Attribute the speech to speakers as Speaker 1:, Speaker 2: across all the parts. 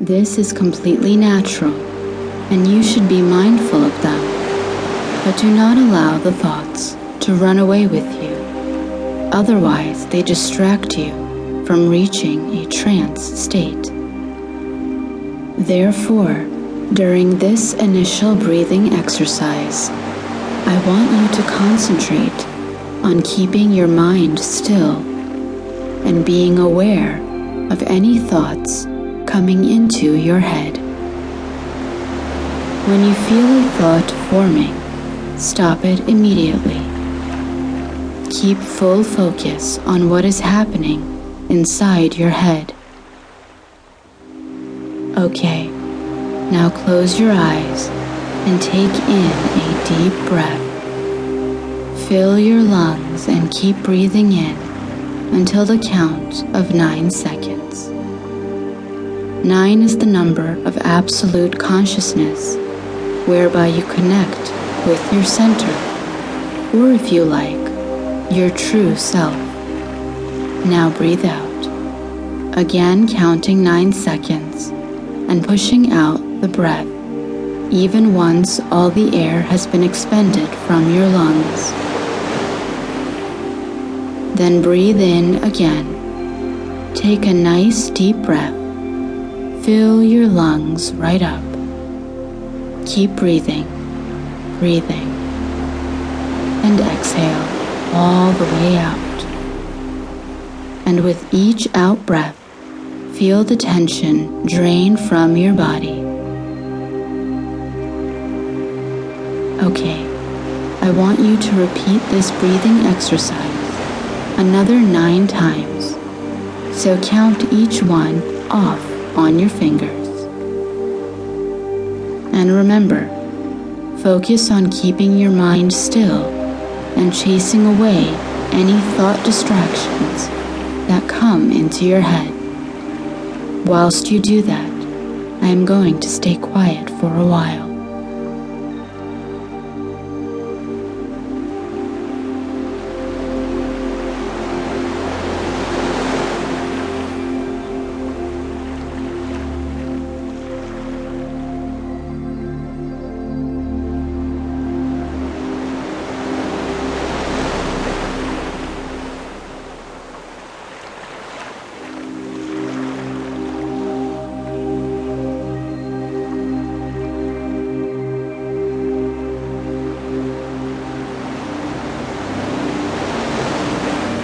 Speaker 1: This is completely natural, and you should be mindful of them, but do not allow the thoughts to run away with you. Otherwise, they distract you from reaching a trance state. Therefore, during this initial breathing exercise, I want you to concentrate on keeping your mind still and being aware of any thoughts coming into your head. When you feel a thought forming, stop it immediately. Keep full focus on what is happening inside your head. Okay, now close your eyes and take in a deep breath. Fill your lungs and keep breathing in until the count of nine seconds. Nine is the number of absolute consciousness, whereby you connect with your center, or if you like, your true self. Now breathe out, again counting nine seconds and pushing out the breath, even once all the air has been expended from your lungs. Then breathe in again. Take a nice deep breath. Fill your lungs right up. Keep breathing, breathing, and exhale all the way out. And with each out breath, feel the tension drain from your body. Okay, I want you to repeat this breathing exercise another nine times. So count each one off on your fingers. And remember, focus on keeping your mind still and chasing away any thought distractions that come into your head. Whilst you do that, I am going to stay quiet for a while.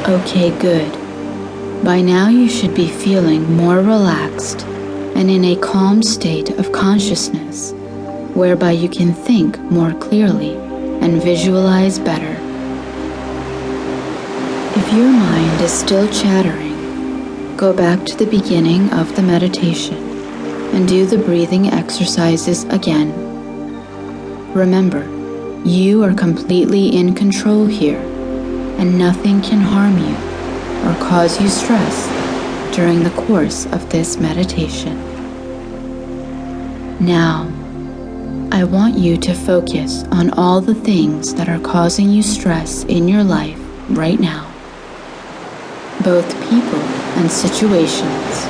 Speaker 1: Okay, good. By now you should be feeling more relaxed and in a calm state of consciousness, whereby you can think more clearly and visualize better. If your mind is still chattering, go back to the beginning of the meditation and do the breathing exercises again. Remember, you are completely in control here and nothing can harm you or cause you stress during the course of this meditation. Now, I want you to focus on all the things that are causing you stress in your life right now, both people and situations.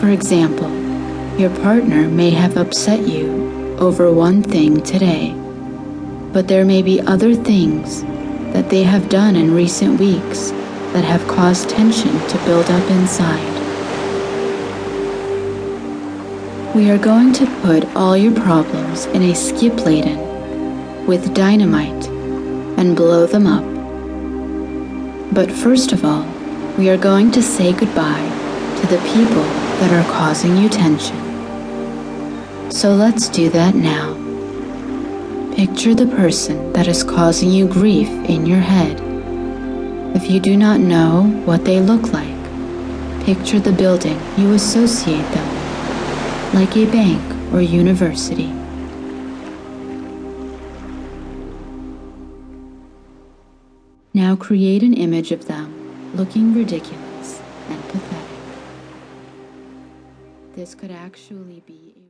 Speaker 1: For example, your partner may have upset you over one thing today, but there may be other things that they have done in recent weeks that have caused tension to build up inside. We are going to put all your problems in a skip laden with dynamite and blow them up. But first of all, we are going to say goodbye to the people that are causing you tension. So let's do that now. Picture the person that is causing you grief in your head. If you do not know what they look like, picture the building you associate them, like a bank or university. Now create an image of them looking ridiculous and pathetic. This could actually be